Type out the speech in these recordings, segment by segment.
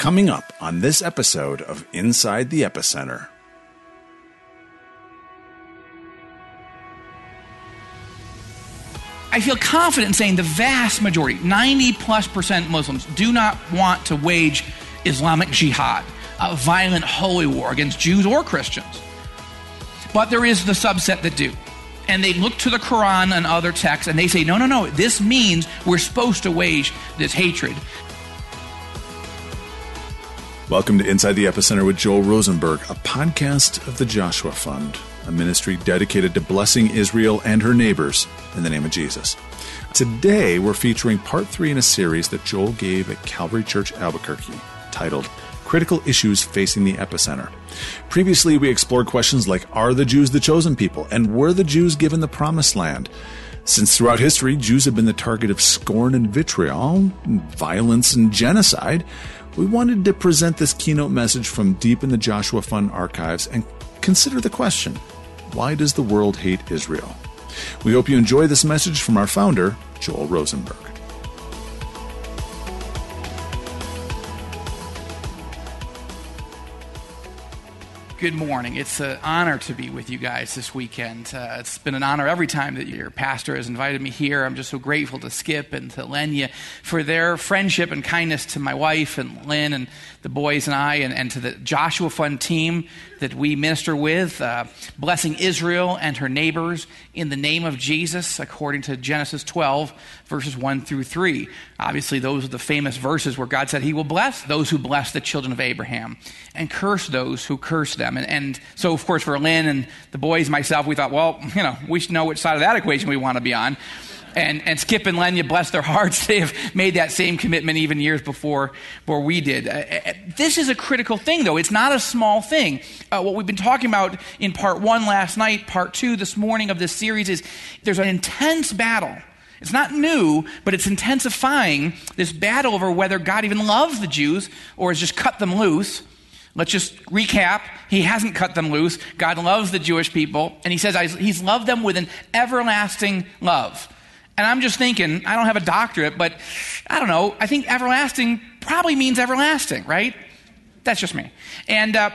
Coming up on this episode of Inside the Epicenter. I feel confident in saying the vast majority, 90 plus percent Muslims, do not want to wage Islamic jihad, a violent holy war against Jews or Christians. But there is the subset that do. And they look to the Quran and other texts and they say, no, no, no, this means we're supposed to wage this hatred. Welcome to Inside the Epicenter with Joel Rosenberg, a podcast of the Joshua Fund, a ministry dedicated to blessing Israel and her neighbors in the name of Jesus. Today, we're featuring part three in a series that Joel gave at Calvary Church Albuquerque titled Critical Issues Facing the Epicenter. Previously, we explored questions like Are the Jews the chosen people? and Were the Jews given the promised land? Since throughout history, Jews have been the target of scorn and vitriol, violence and genocide, we wanted to present this keynote message from deep in the Joshua Fund archives and consider the question why does the world hate Israel? We hope you enjoy this message from our founder, Joel Rosenberg. Good morning. It's an honor to be with you guys this weekend. Uh, it's been an honor every time that your pastor has invited me here. I'm just so grateful to Skip and to Lenya for their friendship and kindness to my wife and Lynn and the boys and I, and, and to the Joshua Fund team that we minister with, uh, blessing Israel and her neighbors in the name of Jesus, according to Genesis 12, verses 1 through 3. Obviously, those are the famous verses where God said He will bless those who bless the children of Abraham and curse those who curse them. And, and so, of course, for Lynn and the boys, myself, we thought, well, you know, we should know which side of that equation we want to be on and, and Skip and Lenya, bless their hearts, they have made that same commitment even years before, before we did. Uh, uh, this is a critical thing, though. It's not a small thing. Uh, what we've been talking about in part one last night, part two this morning of this series is there's an intense battle. It's not new, but it's intensifying this battle over whether God even loves the Jews or has just cut them loose. Let's just recap. He hasn't cut them loose. God loves the Jewish people, and He says He's loved them with an everlasting love. And I'm just thinking, I don't have a doctorate, but I don't know. I think everlasting probably means everlasting, right? That's just me. And uh,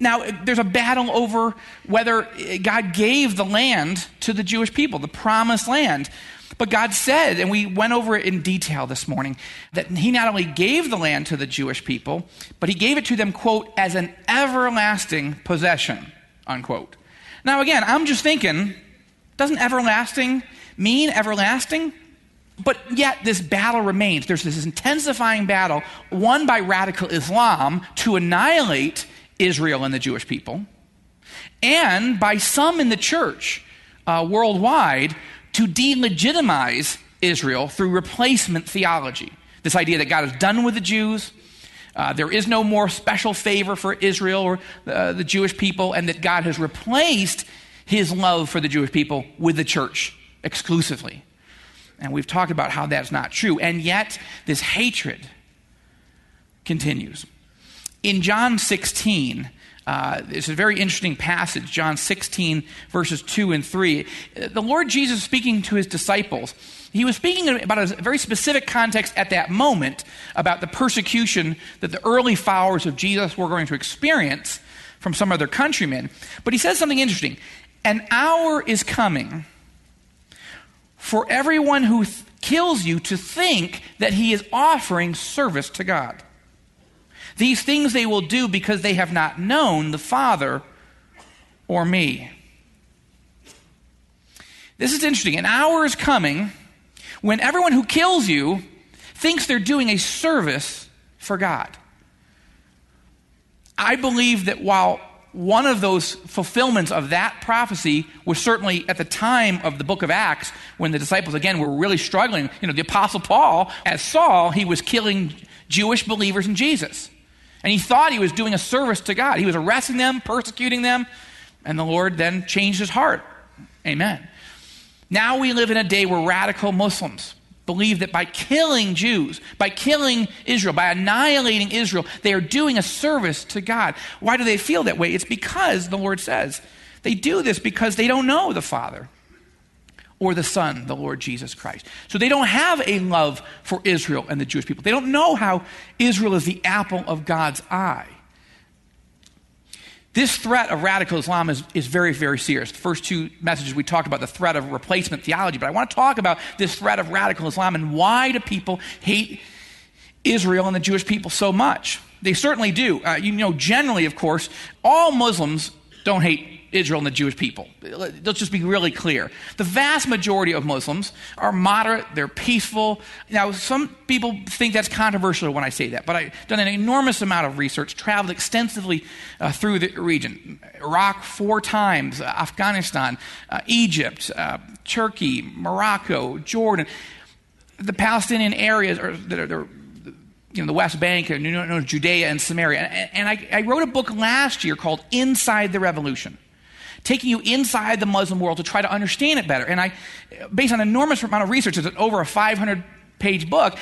now there's a battle over whether God gave the land to the Jewish people, the promised land. But God said, and we went over it in detail this morning, that He not only gave the land to the Jewish people, but He gave it to them, quote, as an everlasting possession, unquote. Now, again, I'm just thinking, doesn't everlasting mean everlasting? But yet, this battle remains. There's this intensifying battle one by radical Islam to annihilate Israel and the Jewish people, and by some in the church uh, worldwide to delegitimize Israel through replacement theology. This idea that God is done with the Jews, uh, there is no more special favor for Israel or uh, the Jewish people, and that God has replaced his love for the Jewish people with the church exclusively. And we've talked about how that's not true. And yet, this hatred continues. In John 16, uh, it's a very interesting passage, John 16, verses 2 and 3. The Lord Jesus speaking to his disciples, he was speaking about a very specific context at that moment about the persecution that the early followers of Jesus were going to experience from some of their countrymen. But he says something interesting. An hour is coming for everyone who th- kills you to think that he is offering service to God. These things they will do because they have not known the Father or me. This is interesting. An hour is coming when everyone who kills you thinks they're doing a service for God. I believe that while one of those fulfillments of that prophecy was certainly at the time of the book of Acts when the disciples, again, were really struggling. You know, the Apostle Paul, as Saul, he was killing Jewish believers in Jesus. And he thought he was doing a service to God. He was arresting them, persecuting them, and the Lord then changed his heart. Amen. Now we live in a day where radical Muslims, believe that by killing Jews, by killing Israel, by annihilating Israel, they are doing a service to God. Why do they feel that way? It's because the Lord says they do this because they don't know the Father or the Son, the Lord Jesus Christ. So they don't have a love for Israel and the Jewish people. They don't know how Israel is the apple of God's eye. This threat of radical Islam is, is very, very serious. The first two messages we talked about the threat of replacement theology, but I want to talk about this threat of radical Islam and why do people hate Israel and the Jewish people so much? They certainly do. Uh, you know, generally, of course, all Muslims don't hate Israel and the Jewish people. Let's just be really clear. The vast majority of Muslims are moderate, they're peaceful. Now, some people think that's controversial when I say that, but I've done an enormous amount of research, traveled extensively uh, through the region Iraq four times, uh, Afghanistan, uh, Egypt, uh, Turkey, Morocco, Jordan. The Palestinian areas are, that are, you know, the West Bank, and you know, Judea and Samaria. And, and I, I wrote a book last year called Inside the Revolution taking you inside the Muslim world to try to understand it better. And I, based on an enormous amount of research, it's over a 500 page book.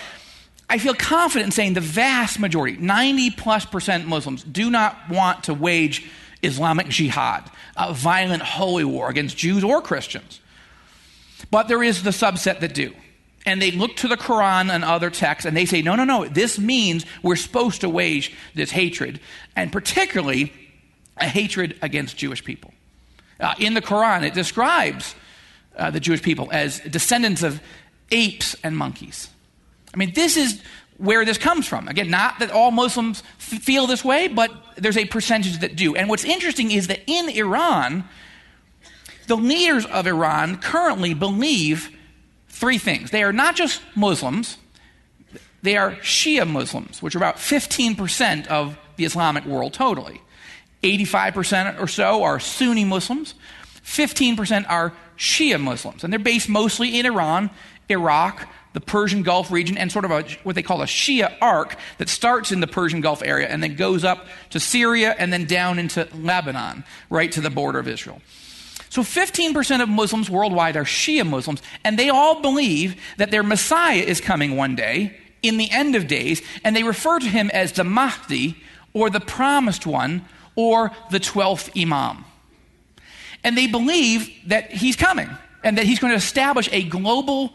I feel confident in saying the vast majority, 90 plus percent Muslims, do not want to wage Islamic jihad, a violent holy war against Jews or Christians. But there is the subset that do. And they look to the Quran and other texts and they say, no, no, no, this means we're supposed to wage this hatred, and particularly a hatred against Jewish people. Uh, in the Quran, it describes uh, the Jewish people as descendants of apes and monkeys. I mean, this is where this comes from. Again, not that all Muslims f- feel this way, but there's a percentage that do. And what's interesting is that in Iran, the leaders of Iran currently believe three things. They are not just Muslims, they are Shia Muslims, which are about 15% of the Islamic world totally. 85% or so are Sunni Muslims, 15% are Shia Muslims, and they're based mostly in Iran, Iraq, the Persian Gulf region, and sort of a, what they call a Shia arc that starts in the Persian Gulf area and then goes up to Syria and then down into Lebanon, right to the border of Israel. So 15% of Muslims worldwide are Shia Muslims, and they all believe that their Messiah is coming one day in the end of days, and they refer to him as the Mahdi or the promised one or the 12th Imam. And they believe that he's coming and that he's going to establish a global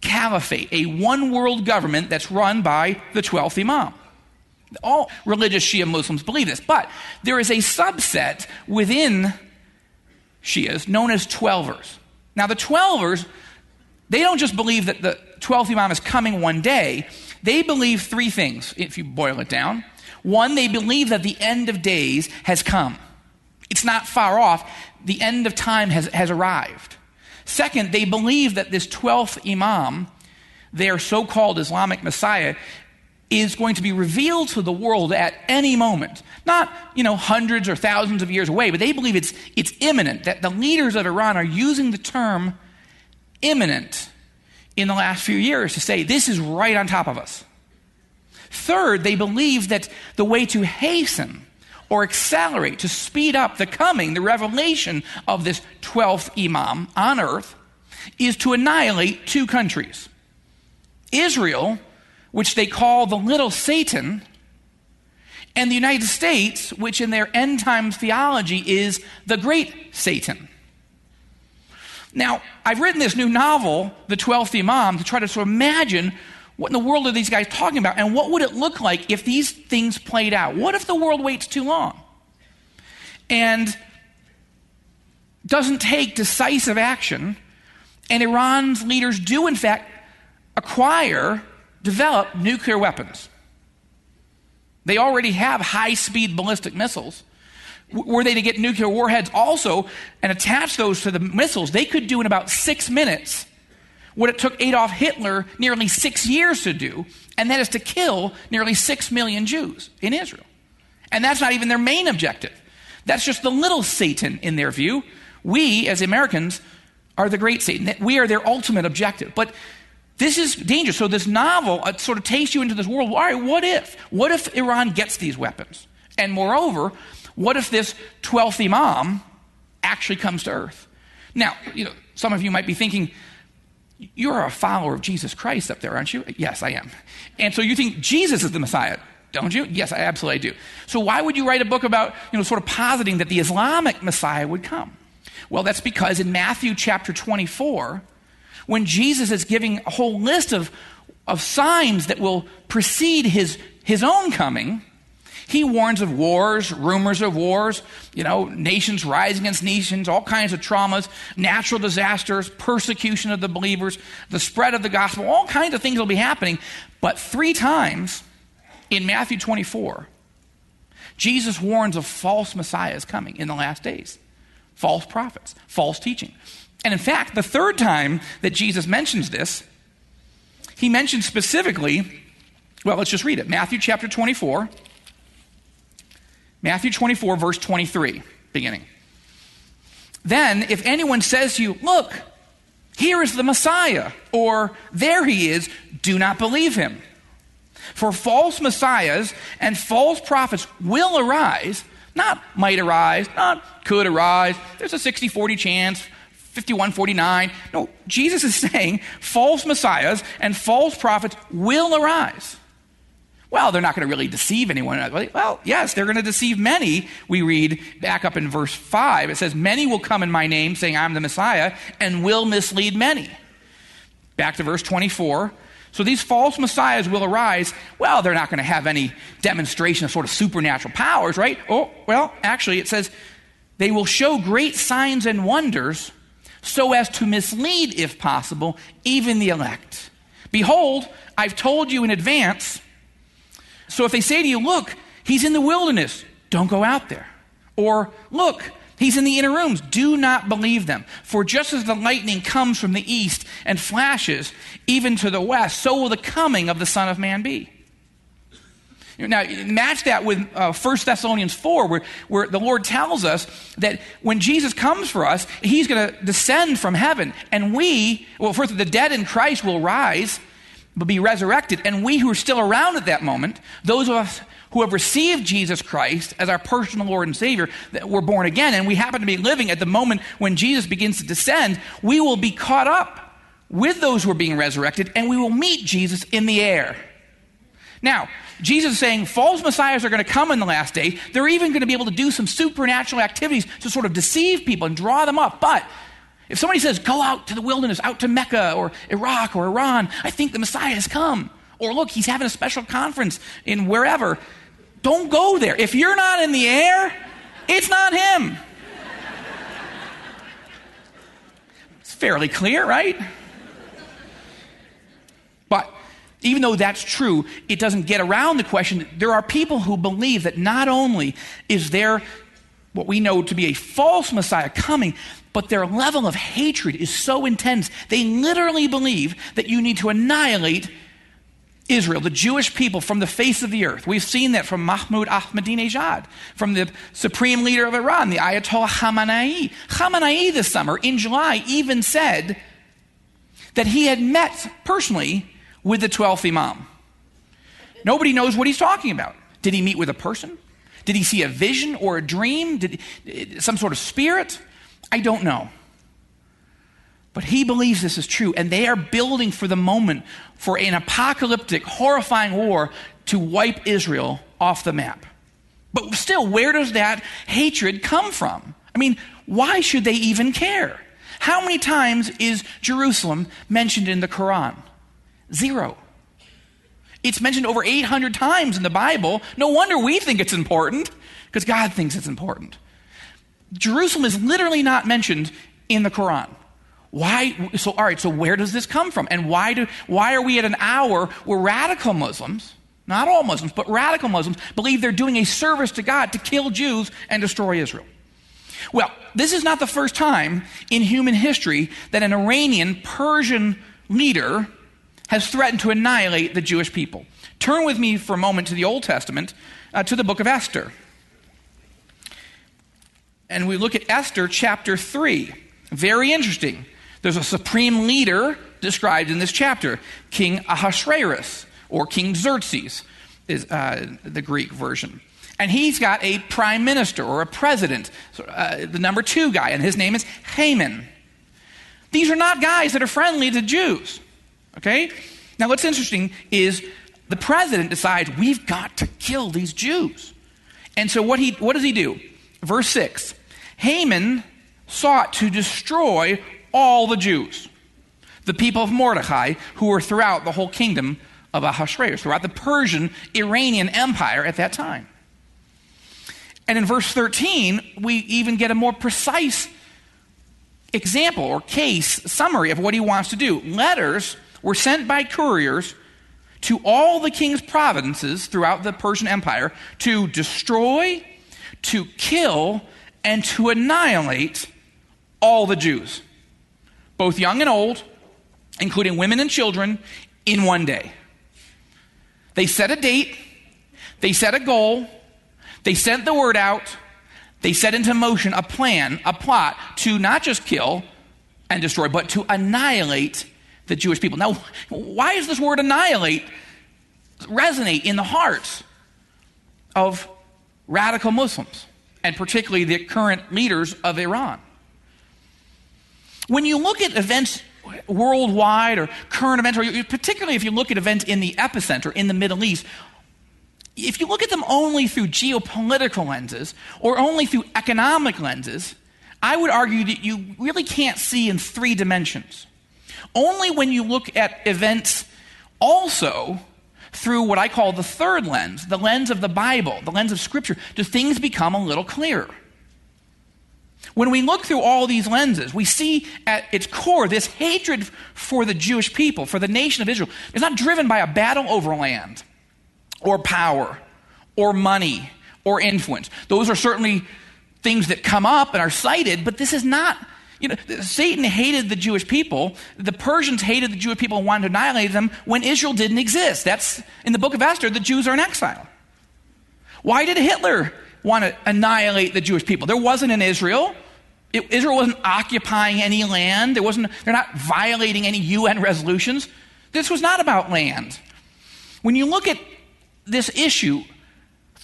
caliphate, a one world government that's run by the 12th Imam. All religious Shia Muslims believe this, but there is a subset within Shias known as Twelvers. Now, the Twelvers, they don't just believe that the 12th Imam is coming one day, they believe three things, if you boil it down. One, they believe that the end of days has come. It's not far off. The end of time has, has arrived. Second, they believe that this 12th Imam, their so called Islamic Messiah, is going to be revealed to the world at any moment. Not, you know, hundreds or thousands of years away, but they believe it's, it's imminent, that the leaders of Iran are using the term imminent in the last few years to say this is right on top of us. Third, they believe that the way to hasten or accelerate, to speed up the coming, the revelation of this 12th Imam on earth, is to annihilate two countries Israel, which they call the little Satan, and the United States, which in their end time theology is the great Satan. Now, I've written this new novel, The Twelfth Imam, to try to sort of imagine what in the world are these guys talking about? And what would it look like if these things played out? What if the world waits too long and doesn't take decisive action, and Iran's leaders do, in fact, acquire, develop nuclear weapons? They already have high speed ballistic missiles. Were they to get nuclear warheads also and attach those to the missiles, they could do in about six minutes what it took Adolf Hitler nearly six years to do, and that is to kill nearly six million Jews in Israel. And that's not even their main objective. That's just the little Satan in their view. We, as Americans, are the great Satan. We are their ultimate objective. But this is dangerous. So, this novel uh, sort of takes you into this world. All right, what if? What if Iran gets these weapons? And moreover, what if this 12th Imam actually comes to earth? Now, you know, some of you might be thinking, you're a follower of Jesus Christ up there, aren't you? Yes, I am. And so you think Jesus is the Messiah, don't you? Yes, I absolutely do. So why would you write a book about, you know, sort of positing that the Islamic Messiah would come? Well, that's because in Matthew chapter 24, when Jesus is giving a whole list of, of signs that will precede his, his own coming, he warns of wars, rumors of wars, you know, nations rising against nations, all kinds of traumas, natural disasters, persecution of the believers, the spread of the gospel, all kinds of things will be happening. But three times in Matthew 24, Jesus warns of false messiahs coming in the last days, false prophets, false teaching. And in fact, the third time that Jesus mentions this, he mentions specifically, well, let's just read it Matthew chapter 24 Matthew 24, verse 23, beginning. Then, if anyone says to you, Look, here is the Messiah, or there he is, do not believe him. For false messiahs and false prophets will arise, not might arise, not could arise. There's a 60 40 chance, 51 49. No, Jesus is saying false messiahs and false prophets will arise. Well, they're not going to really deceive anyone. Well, yes, they're going to deceive many. We read back up in verse 5. It says, Many will come in my name, saying, I'm the Messiah, and will mislead many. Back to verse 24. So these false messiahs will arise. Well, they're not going to have any demonstration of sort of supernatural powers, right? Oh, well, actually, it says, they will show great signs and wonders so as to mislead, if possible, even the elect. Behold, I've told you in advance so if they say to you, look, he's in the wilderness, don't go out there. Or, look, he's in the inner rooms, do not believe them. For just as the lightning comes from the east and flashes even to the west, so will the coming of the Son of Man be. Now, match that with uh, 1 Thessalonians 4, where, where the Lord tells us that when Jesus comes for us, he's going to descend from heaven. And we, well, first, the dead in Christ will rise but be resurrected. And we who are still around at that moment, those of us who have received Jesus Christ as our personal Lord and Savior, that we're born again, and we happen to be living at the moment when Jesus begins to descend, we will be caught up with those who are being resurrected, and we will meet Jesus in the air. Now, Jesus is saying false messiahs are going to come in the last days. They're even going to be able to do some supernatural activities to sort of deceive people and draw them up. But if somebody says, go out to the wilderness, out to Mecca or Iraq or Iran, I think the Messiah has come. Or look, he's having a special conference in wherever. Don't go there. If you're not in the air, it's not him. It's fairly clear, right? But even though that's true, it doesn't get around the question. There are people who believe that not only is there what we know to be a false Messiah coming, but their level of hatred is so intense, they literally believe that you need to annihilate Israel, the Jewish people, from the face of the earth. We've seen that from Mahmoud Ahmadinejad, from the supreme leader of Iran, the Ayatollah Khamenei. Khamenei this summer, in July, even said that he had met personally with the 12th Imam. Nobody knows what he's talking about. Did he meet with a person? Did he see a vision or a dream? Did some sort of spirit? I don't know. But he believes this is true, and they are building for the moment for an apocalyptic, horrifying war to wipe Israel off the map. But still, where does that hatred come from? I mean, why should they even care? How many times is Jerusalem mentioned in the Quran? Zero. It's mentioned over 800 times in the Bible. No wonder we think it's important, because God thinks it's important. Jerusalem is literally not mentioned in the Quran. Why? So, all right, so where does this come from? And why, do, why are we at an hour where radical Muslims, not all Muslims, but radical Muslims, believe they're doing a service to God to kill Jews and destroy Israel? Well, this is not the first time in human history that an Iranian Persian leader has threatened to annihilate the Jewish people. Turn with me for a moment to the Old Testament, uh, to the book of Esther and we look at Esther chapter 3. Very interesting. There's a supreme leader described in this chapter, King Ahasuerus, or King Xerxes is uh, the Greek version. And he's got a prime minister or a president, uh, the number two guy, and his name is Haman. These are not guys that are friendly to Jews. Okay? Now, what's interesting is the president decides we've got to kill these Jews. And so, what, he, what does he do? Verse 6 Haman sought to destroy all the Jews. the people of Mordecai, who were throughout the whole kingdom of Ahasuerus, throughout the Persian Iranian Empire at that time. And in verse 13, we even get a more precise example or case summary of what he wants to do. Letters were sent by couriers to all the king's provinces throughout the Persian Empire to destroy, to kill, and to annihilate all the Jews, both young and old, including women and children, in one day. They set a date, they set a goal, they sent the word out, they set into motion a plan, a plot to not just kill and destroy, but to annihilate the Jewish people. Now, why does this word annihilate resonate in the hearts of radical Muslims, and particularly the current leaders of Iran? When you look at events worldwide or current events, or particularly if you look at events in the epicenter in the Middle East, if you look at them only through geopolitical lenses or only through economic lenses, I would argue that you really can't see in three dimensions. Only when you look at events also through what I call the third lens, the lens of the Bible, the lens of Scripture, do things become a little clearer. When we look through all these lenses, we see at its core this hatred for the Jewish people, for the nation of Israel, is not driven by a battle over land or power or money or influence. Those are certainly things that come up and are cited, but this is not. You know, Satan hated the Jewish people. The Persians hated the Jewish people and wanted to annihilate them when Israel didn't exist. That's in the book of Esther, the Jews are in exile. Why did Hitler want to annihilate the Jewish people? There wasn't an Israel. It, Israel wasn't occupying any land. There wasn't, they're not violating any UN resolutions. This was not about land. When you look at this issue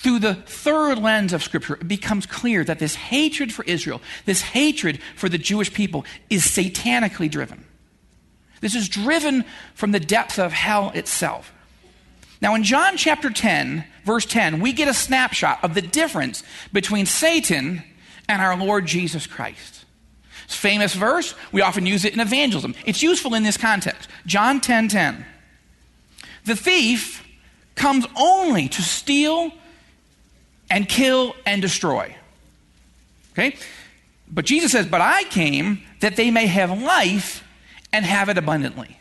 through the third lens of Scripture, it becomes clear that this hatred for Israel, this hatred for the Jewish people, is satanically driven. This is driven from the depths of hell itself. Now, in John chapter 10, verse 10, we get a snapshot of the difference between Satan and our Lord Jesus Christ. It's famous verse. We often use it in evangelism. It's useful in this context. John 10 10. The thief comes only to steal and kill and destroy. Okay? But Jesus says, But I came that they may have life and have it abundantly.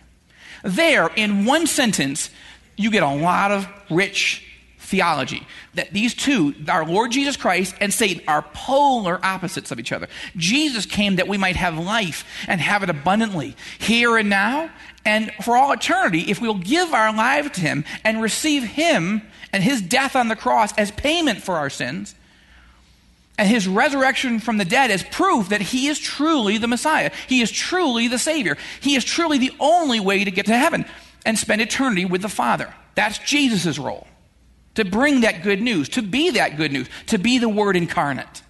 There, in one sentence, you get a lot of rich theology. That these two, our Lord Jesus Christ and Satan, are polar opposites of each other. Jesus came that we might have life and have it abundantly, here and now, and for all eternity, if we'll give our life to Him and receive Him and His death on the cross as payment for our sins, and His resurrection from the dead as proof that He is truly the Messiah, He is truly the Savior, He is truly the only way to get to heaven and spend eternity with the Father. That's Jesus' role to bring that good news, to be that good news, to be the Word incarnate.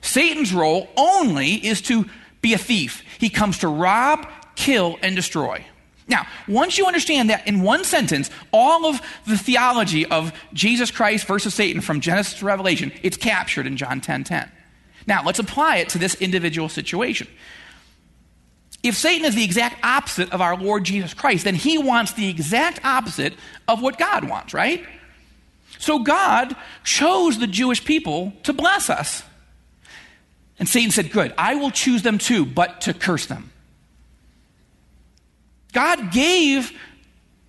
Satan's role only is to be a thief. He comes to rob, kill, and destroy. Now, once you understand that in one sentence, all of the theology of Jesus Christ versus Satan from Genesis to Revelation, it's captured in John 10:10. 10, 10. Now, let's apply it to this individual situation. If Satan is the exact opposite of our Lord Jesus Christ, then he wants the exact opposite of what God wants, right? So God chose the Jewish people to bless us. And Satan said, Good, I will choose them too, but to curse them. God gave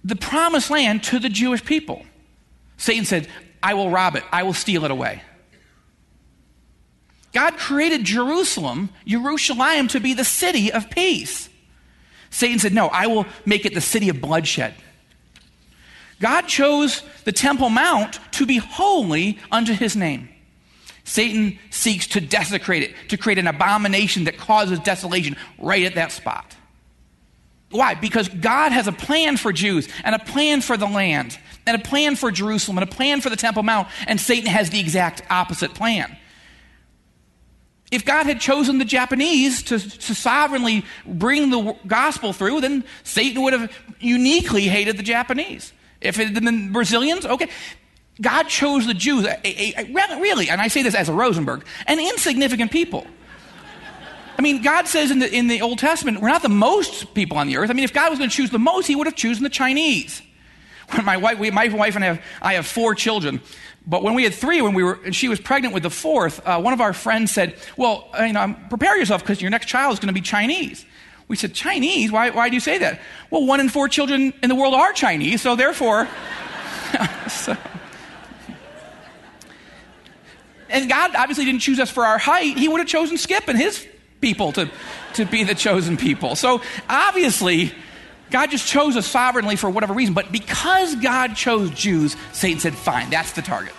the promised land to the Jewish people. Satan said, I will rob it, I will steal it away. God created Jerusalem, Jerusalem, to be the city of peace. Satan said, No, I will make it the city of bloodshed. God chose the Temple Mount to be holy unto his name. Satan seeks to desecrate it, to create an abomination that causes desolation right at that spot. Why? Because God has a plan for Jews and a plan for the land and a plan for Jerusalem and a plan for the Temple Mount, and Satan has the exact opposite plan. If God had chosen the Japanese to, to sovereignly bring the gospel through, then Satan would have uniquely hated the Japanese. If it had been the Brazilians, okay. God chose the Jews, a, a, a, really, and I say this as a Rosenberg, an insignificant people. I mean, God says in the, in the Old Testament, we're not the most people on the earth. I mean, if God was going to choose the most, he would have chosen the Chinese. When my wife, we, my wife and I have, I have four children. But when we had three, when we were, and she was pregnant with the fourth, uh, one of our friends said, well, you know, prepare yourself because your next child is going to be Chinese. We said, Chinese? Why, why do you say that? Well, one in four children in the world are Chinese, so therefore. so. And God obviously didn't choose us for our height. He would have chosen Skip and his people to, to be the chosen people. So obviously, God just chose us sovereignly for whatever reason. But because God chose Jews, Satan said, fine, that's the target.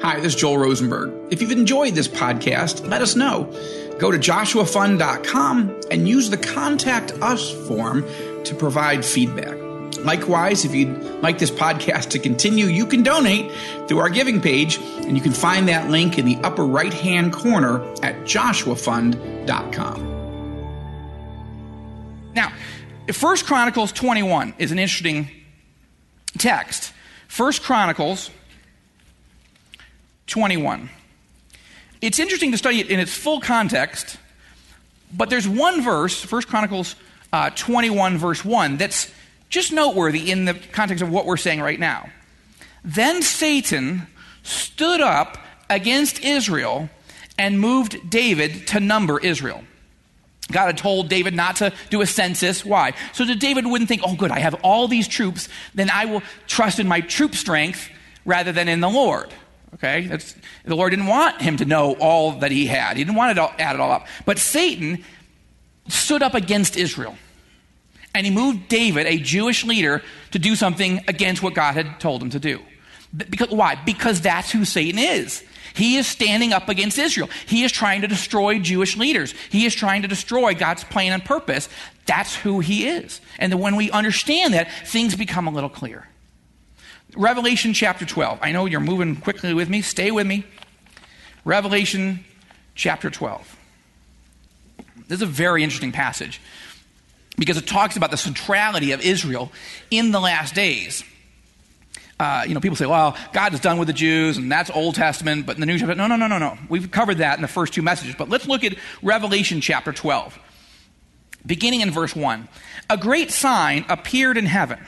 Hi, this is Joel Rosenberg. If you've enjoyed this podcast, let us know. Go to joshuafund.com and use the Contact Us form to provide feedback. Likewise, if you'd like this podcast to continue, you can donate through our giving page, and you can find that link in the upper right hand corner at joshuafund.com. Now, First Chronicles 21 is an interesting text. First Chronicles 21. It's interesting to study it in its full context, but there's one verse, First Chronicles uh, 21, verse 1, that's just noteworthy in the context of what we're saying right now. Then Satan stood up against Israel and moved David to number Israel. God had told David not to do a census. Why? So that David wouldn't think, oh, good, I have all these troops, then I will trust in my troop strength rather than in the Lord. Okay? That's, the Lord didn't want him to know all that he had, he didn't want to add it all up. But Satan stood up against Israel. And he moved David, a Jewish leader, to do something against what God had told him to do. Because, why? Because that's who Satan is. He is standing up against Israel. He is trying to destroy Jewish leaders. He is trying to destroy God's plan and purpose. That's who he is. And when we understand that, things become a little clearer. Revelation chapter 12. I know you're moving quickly with me. Stay with me. Revelation chapter 12. This is a very interesting passage because it talks about the centrality of Israel in the last days. Uh, you know, people say, well, God is done with the Jews, and that's Old Testament, but in the New Testament, no, no, no, no, no. We've covered that in the first two messages. But let's look at Revelation chapter 12, beginning in verse 1. A great sign appeared in heaven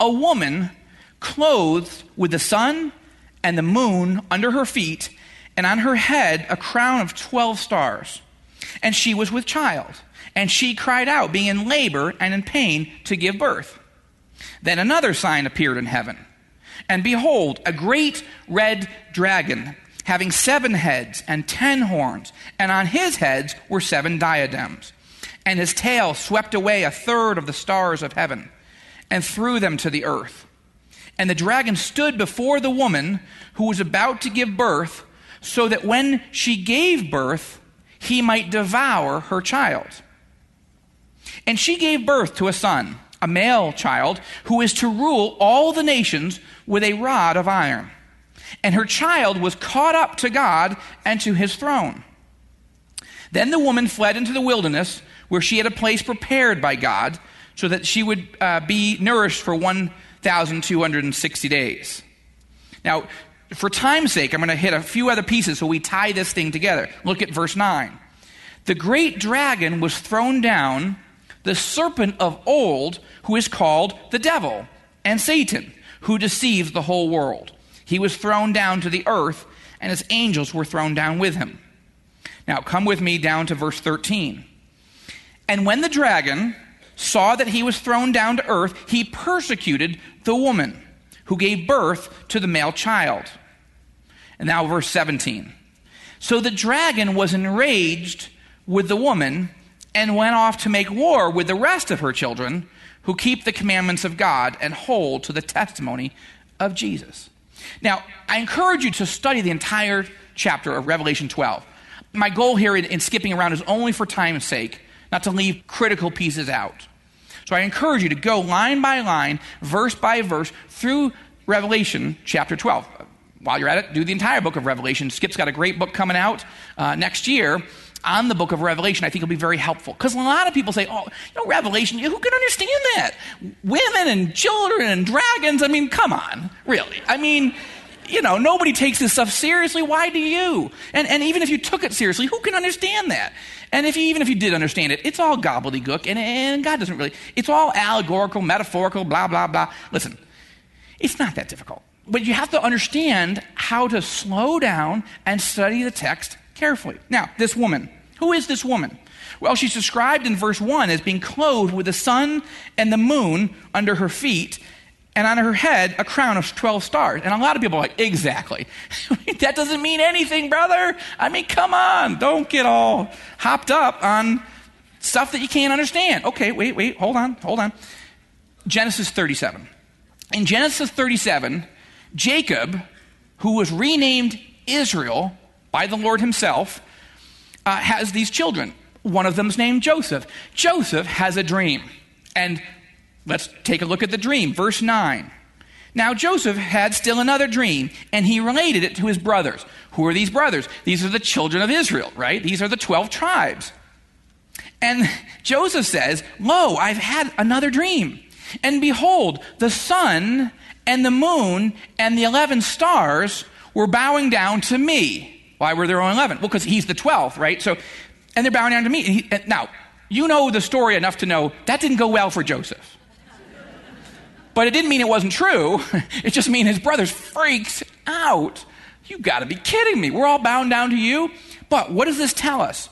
a woman clothed with the sun and the moon under her feet, and on her head a crown of 12 stars. And she was with child and she cried out, being in labor and in pain to give birth. Then another sign appeared in heaven. And behold, a great red dragon, having seven heads and ten horns, and on his heads were seven diadems. And his tail swept away a third of the stars of heaven, and threw them to the earth. And the dragon stood before the woman who was about to give birth, so that when she gave birth, he might devour her child. And she gave birth to a son, a male child, who is to rule all the nations with a rod of iron. And her child was caught up to God and to his throne. Then the woman fled into the wilderness, where she had a place prepared by God, so that she would uh, be nourished for 1,260 days. Now, for time's sake, I'm going to hit a few other pieces so we tie this thing together. Look at verse 9. The great dragon was thrown down the serpent of old, who is called the devil and Satan, who deceives the whole world. He was thrown down to the earth, and his angels were thrown down with him. Now, come with me down to verse 13. And when the dragon saw that he was thrown down to earth, he persecuted the woman who gave birth to the male child. And now, verse 17. So the dragon was enraged with the woman and went off to make war with the rest of her children who keep the commandments of God and hold to the testimony of Jesus. Now, I encourage you to study the entire chapter of Revelation 12. My goal here in, in skipping around is only for time's sake, not to leave critical pieces out. So I encourage you to go line by line, verse by verse, through Revelation chapter 12. While you're at it, do the entire book of Revelation. Skip's got a great book coming out uh, next year on the book of Revelation, I think will be very helpful. Because a lot of people say, oh, you know, Revelation, who can understand that? Women and children and dragons. I mean, come on, really. I mean, you know, nobody takes this stuff seriously. Why do you? And, and even if you took it seriously, who can understand that? And if you, even if you did understand it, it's all gobbledygook, and, and God doesn't really, it's all allegorical, metaphorical, blah, blah, blah. Listen, it's not that difficult. But you have to understand how to slow down and study the text carefully. Now, this woman, who is this woman? Well, she's described in verse 1 as being clothed with the sun and the moon under her feet, and on her head a crown of 12 stars. And a lot of people are like, exactly. that doesn't mean anything, brother. I mean, come on. Don't get all hopped up on stuff that you can't understand. Okay, wait, wait, hold on, hold on. Genesis 37. In Genesis 37, Jacob, who was renamed Israel by the Lord himself, uh, has these children. One of them's named Joseph. Joseph has a dream. And let's take a look at the dream. Verse 9. Now Joseph had still another dream, and he related it to his brothers. Who are these brothers? These are the children of Israel, right? These are the 12 tribes. And Joseph says, Lo, I've had another dream. And behold, the sun and the moon and the 11 stars were bowing down to me. Why were there only 11? Well, because he's the 12th, right? So, and they're bowing down to me. And he, and now, you know the story enough to know that didn't go well for Joseph. But it didn't mean it wasn't true. It just means his brothers freaked out. You got to be kidding me. We're all bound down to you. But what does this tell us?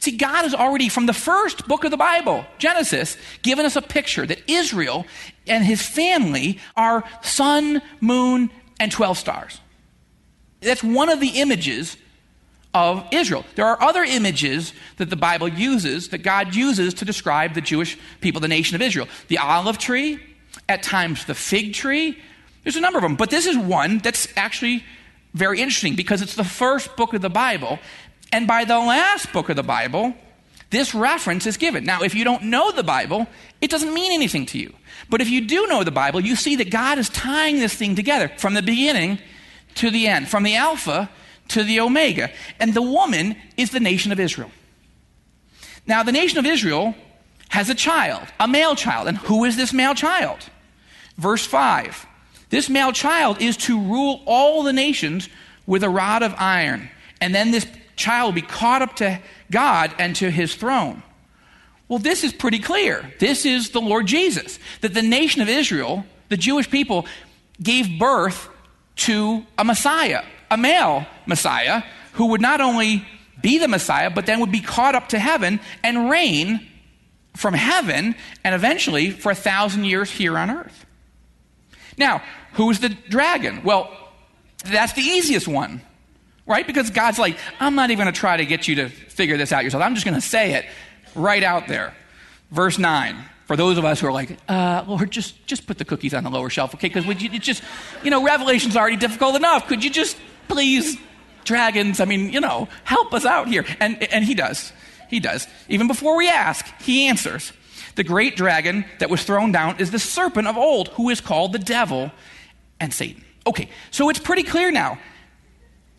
See, God has already, from the first book of the Bible, Genesis, given us a picture that Israel and his family are sun, moon, and 12 stars. That's one of the images of Israel. There are other images that the Bible uses, that God uses to describe the Jewish people, the nation of Israel. The olive tree, at times the fig tree. There's a number of them, but this is one that's actually very interesting because it's the first book of the Bible, and by the last book of the Bible, this reference is given. Now, if you don't know the Bible, it doesn't mean anything to you. But if you do know the Bible, you see that God is tying this thing together from the beginning to the end, from the Alpha to the Omega. And the woman is the nation of Israel. Now, the nation of Israel has a child, a male child. And who is this male child? Verse 5 This male child is to rule all the nations with a rod of iron. And then this child will be caught up to God and to his throne. Well, this is pretty clear. This is the Lord Jesus. That the nation of Israel, the Jewish people, gave birth to a Messiah, a male Messiah, who would not only be the Messiah, but then would be caught up to heaven and reign from heaven and eventually for a thousand years here on earth. Now, who's the dragon? Well, that's the easiest one, right? Because God's like, I'm not even going to try to get you to figure this out yourself. I'm just going to say it right out there. Verse 9 for those of us who are like, uh, Lord, just, just put the cookies on the lower shelf, okay? Because you just, you know, Revelation's already difficult enough. Could you just please, dragons, I mean, you know, help us out here? And, and he does. He does. Even before we ask, he answers. The great dragon that was thrown down is the serpent of old, who is called the devil and Satan. Okay, so it's pretty clear now.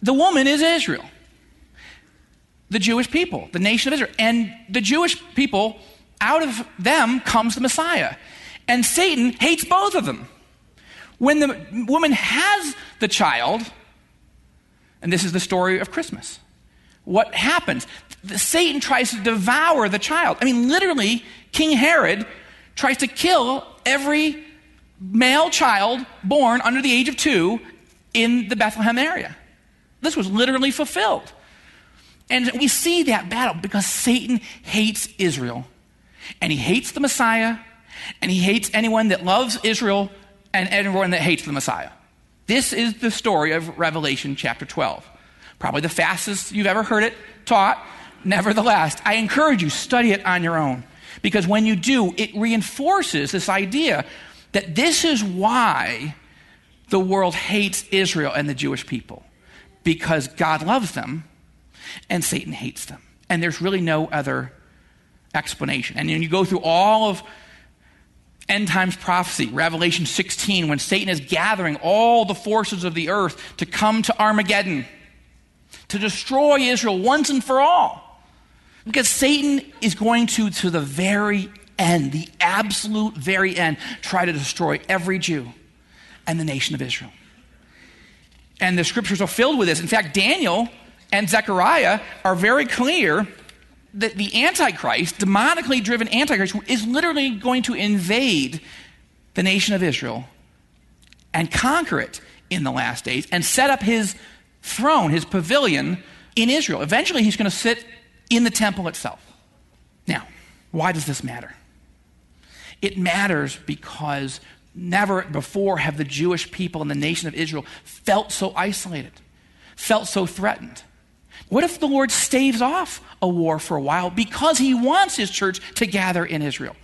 The woman is Israel, the Jewish people, the nation of Israel. And the Jewish people out of them comes the Messiah. And Satan hates both of them. When the woman has the child, and this is the story of Christmas, what happens? Satan tries to devour the child. I mean, literally, King Herod tries to kill every male child born under the age of two in the Bethlehem area. This was literally fulfilled. And we see that battle because Satan hates Israel and he hates the Messiah, and he hates anyone that loves Israel and anyone that hates the Messiah. This is the story of Revelation chapter 12. Probably the fastest you've ever heard it taught. Nevertheless, I encourage you, study it on your own. Because when you do, it reinforces this idea that this is why the world hates Israel and the Jewish people. Because God loves them and Satan hates them. And there's really no other explanation. And then you go through all of end times prophecy, Revelation 16, when Satan is gathering all the forces of the earth to come to Armageddon, to destroy Israel once and for all. Because Satan is going to, to the very end, the absolute very end, try to destroy every Jew and the nation of Israel. And the scriptures are filled with this. In fact, Daniel and Zechariah are very clear that the Antichrist, demonically driven Antichrist, is literally going to invade the nation of Israel and conquer it in the last days and set up his throne, his pavilion in Israel. Eventually, he's going to sit in the temple itself. Now, why does this matter? It matters because never before have the Jewish people and the nation of Israel felt so isolated, felt so threatened. What if the Lord staves off a war for a while because he wants his church to gather in Israel?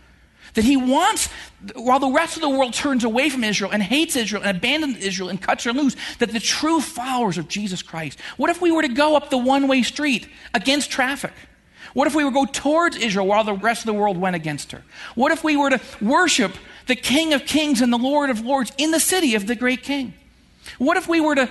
That he wants, while the rest of the world turns away from Israel and hates Israel and abandons Israel and cuts her loose, that the true followers of Jesus Christ, what if we were to go up the one way street against traffic? What if we were to go towards Israel while the rest of the world went against her? What if we were to worship the King of Kings and the Lord of Lords in the city of the great King? What if we were to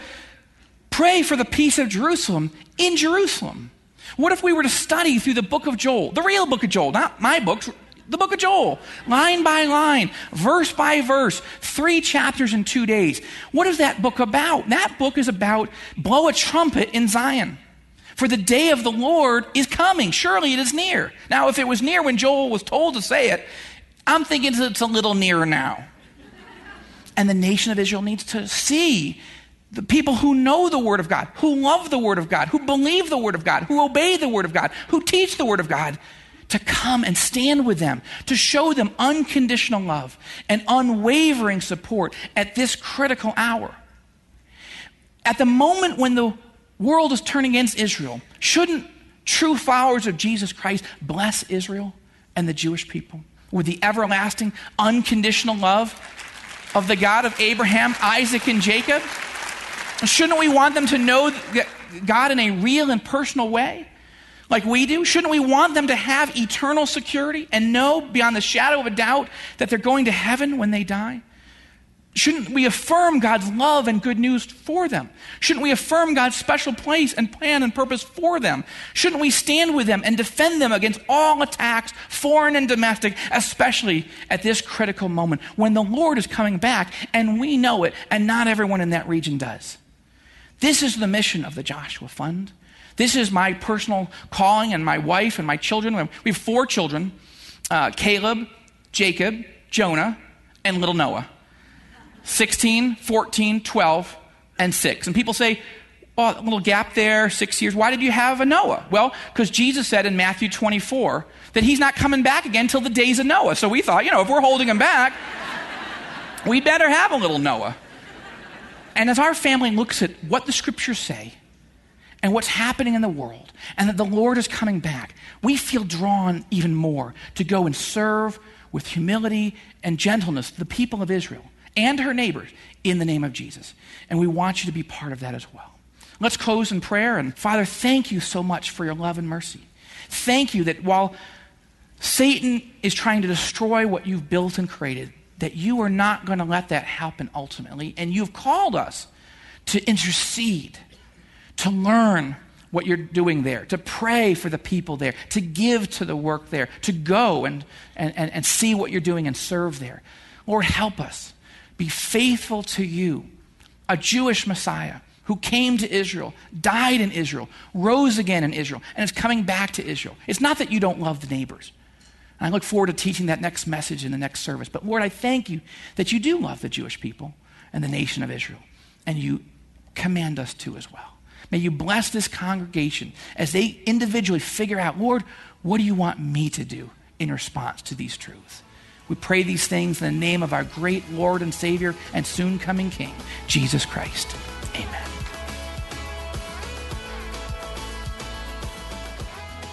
pray for the peace of Jerusalem in Jerusalem? What if we were to study through the book of Joel, the real book of Joel, not my books, the book of Joel, line by line, verse by verse, three chapters in two days. What is that book about? That book is about blow a trumpet in Zion. For the day of the Lord is coming. Surely it is near. Now, if it was near when Joel was told to say it, I'm thinking it's a little nearer now. And the nation of Israel needs to see the people who know the Word of God, who love the Word of God, who believe the Word of God, who obey the Word of God, who teach the Word of God, to come and stand with them, to show them unconditional love and unwavering support at this critical hour. At the moment when the world is turning against Israel, shouldn't true followers of Jesus Christ bless Israel and the Jewish people with the everlasting, unconditional love of the God of Abraham, Isaac, and Jacob? Shouldn't we want them to know God in a real and personal way? like we do? Shouldn't we want them to have eternal security and know beyond the shadow of a doubt that they're going to heaven when they die? Shouldn't we affirm God's love and good news for them? Shouldn't we affirm God's special place and plan and purpose for them? Shouldn't we stand with them and defend them against all attacks, foreign and domestic, especially at this critical moment when the Lord is coming back and we know it and not everyone in that region does? This is the mission of the Joshua Fund. This is my personal calling, and my wife and my children. We have four children uh, Caleb, Jacob, Jonah, and little Noah 16, 14, 12, and 6. And people say, oh, a little gap there, six years. Why did you have a Noah? Well, because Jesus said in Matthew 24 that he's not coming back again till the days of Noah. So we thought, you know, if we're holding him back, we better have a little Noah. And as our family looks at what the scriptures say, and what's happening in the world, and that the Lord is coming back, we feel drawn even more to go and serve with humility and gentleness the people of Israel and her neighbors in the name of Jesus. And we want you to be part of that as well. Let's close in prayer. And Father, thank you so much for your love and mercy. Thank you that while Satan is trying to destroy what you've built and created, that you are not going to let that happen ultimately. And you've called us to intercede to learn what you're doing there, to pray for the people there, to give to the work there, to go and, and, and, and see what you're doing and serve there. Lord, help us be faithful to you, a Jewish Messiah who came to Israel, died in Israel, rose again in Israel, and is coming back to Israel. It's not that you don't love the neighbors. I look forward to teaching that next message in the next service. But Lord, I thank you that you do love the Jewish people and the nation of Israel, and you command us to as well. May you bless this congregation as they individually figure out, Lord, what do you want me to do in response to these truths? We pray these things in the name of our great Lord and Savior and soon coming King, Jesus Christ. Amen.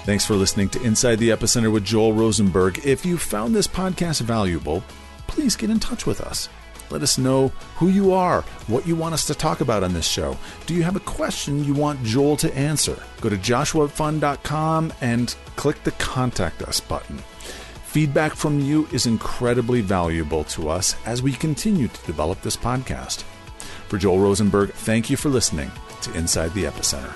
Thanks for listening to Inside the Epicenter with Joel Rosenberg. If you found this podcast valuable, please get in touch with us. Let us know who you are, what you want us to talk about on this show. Do you have a question you want Joel to answer? Go to joshuafund.com and click the Contact Us button. Feedback from you is incredibly valuable to us as we continue to develop this podcast. For Joel Rosenberg, thank you for listening to Inside the Epicenter.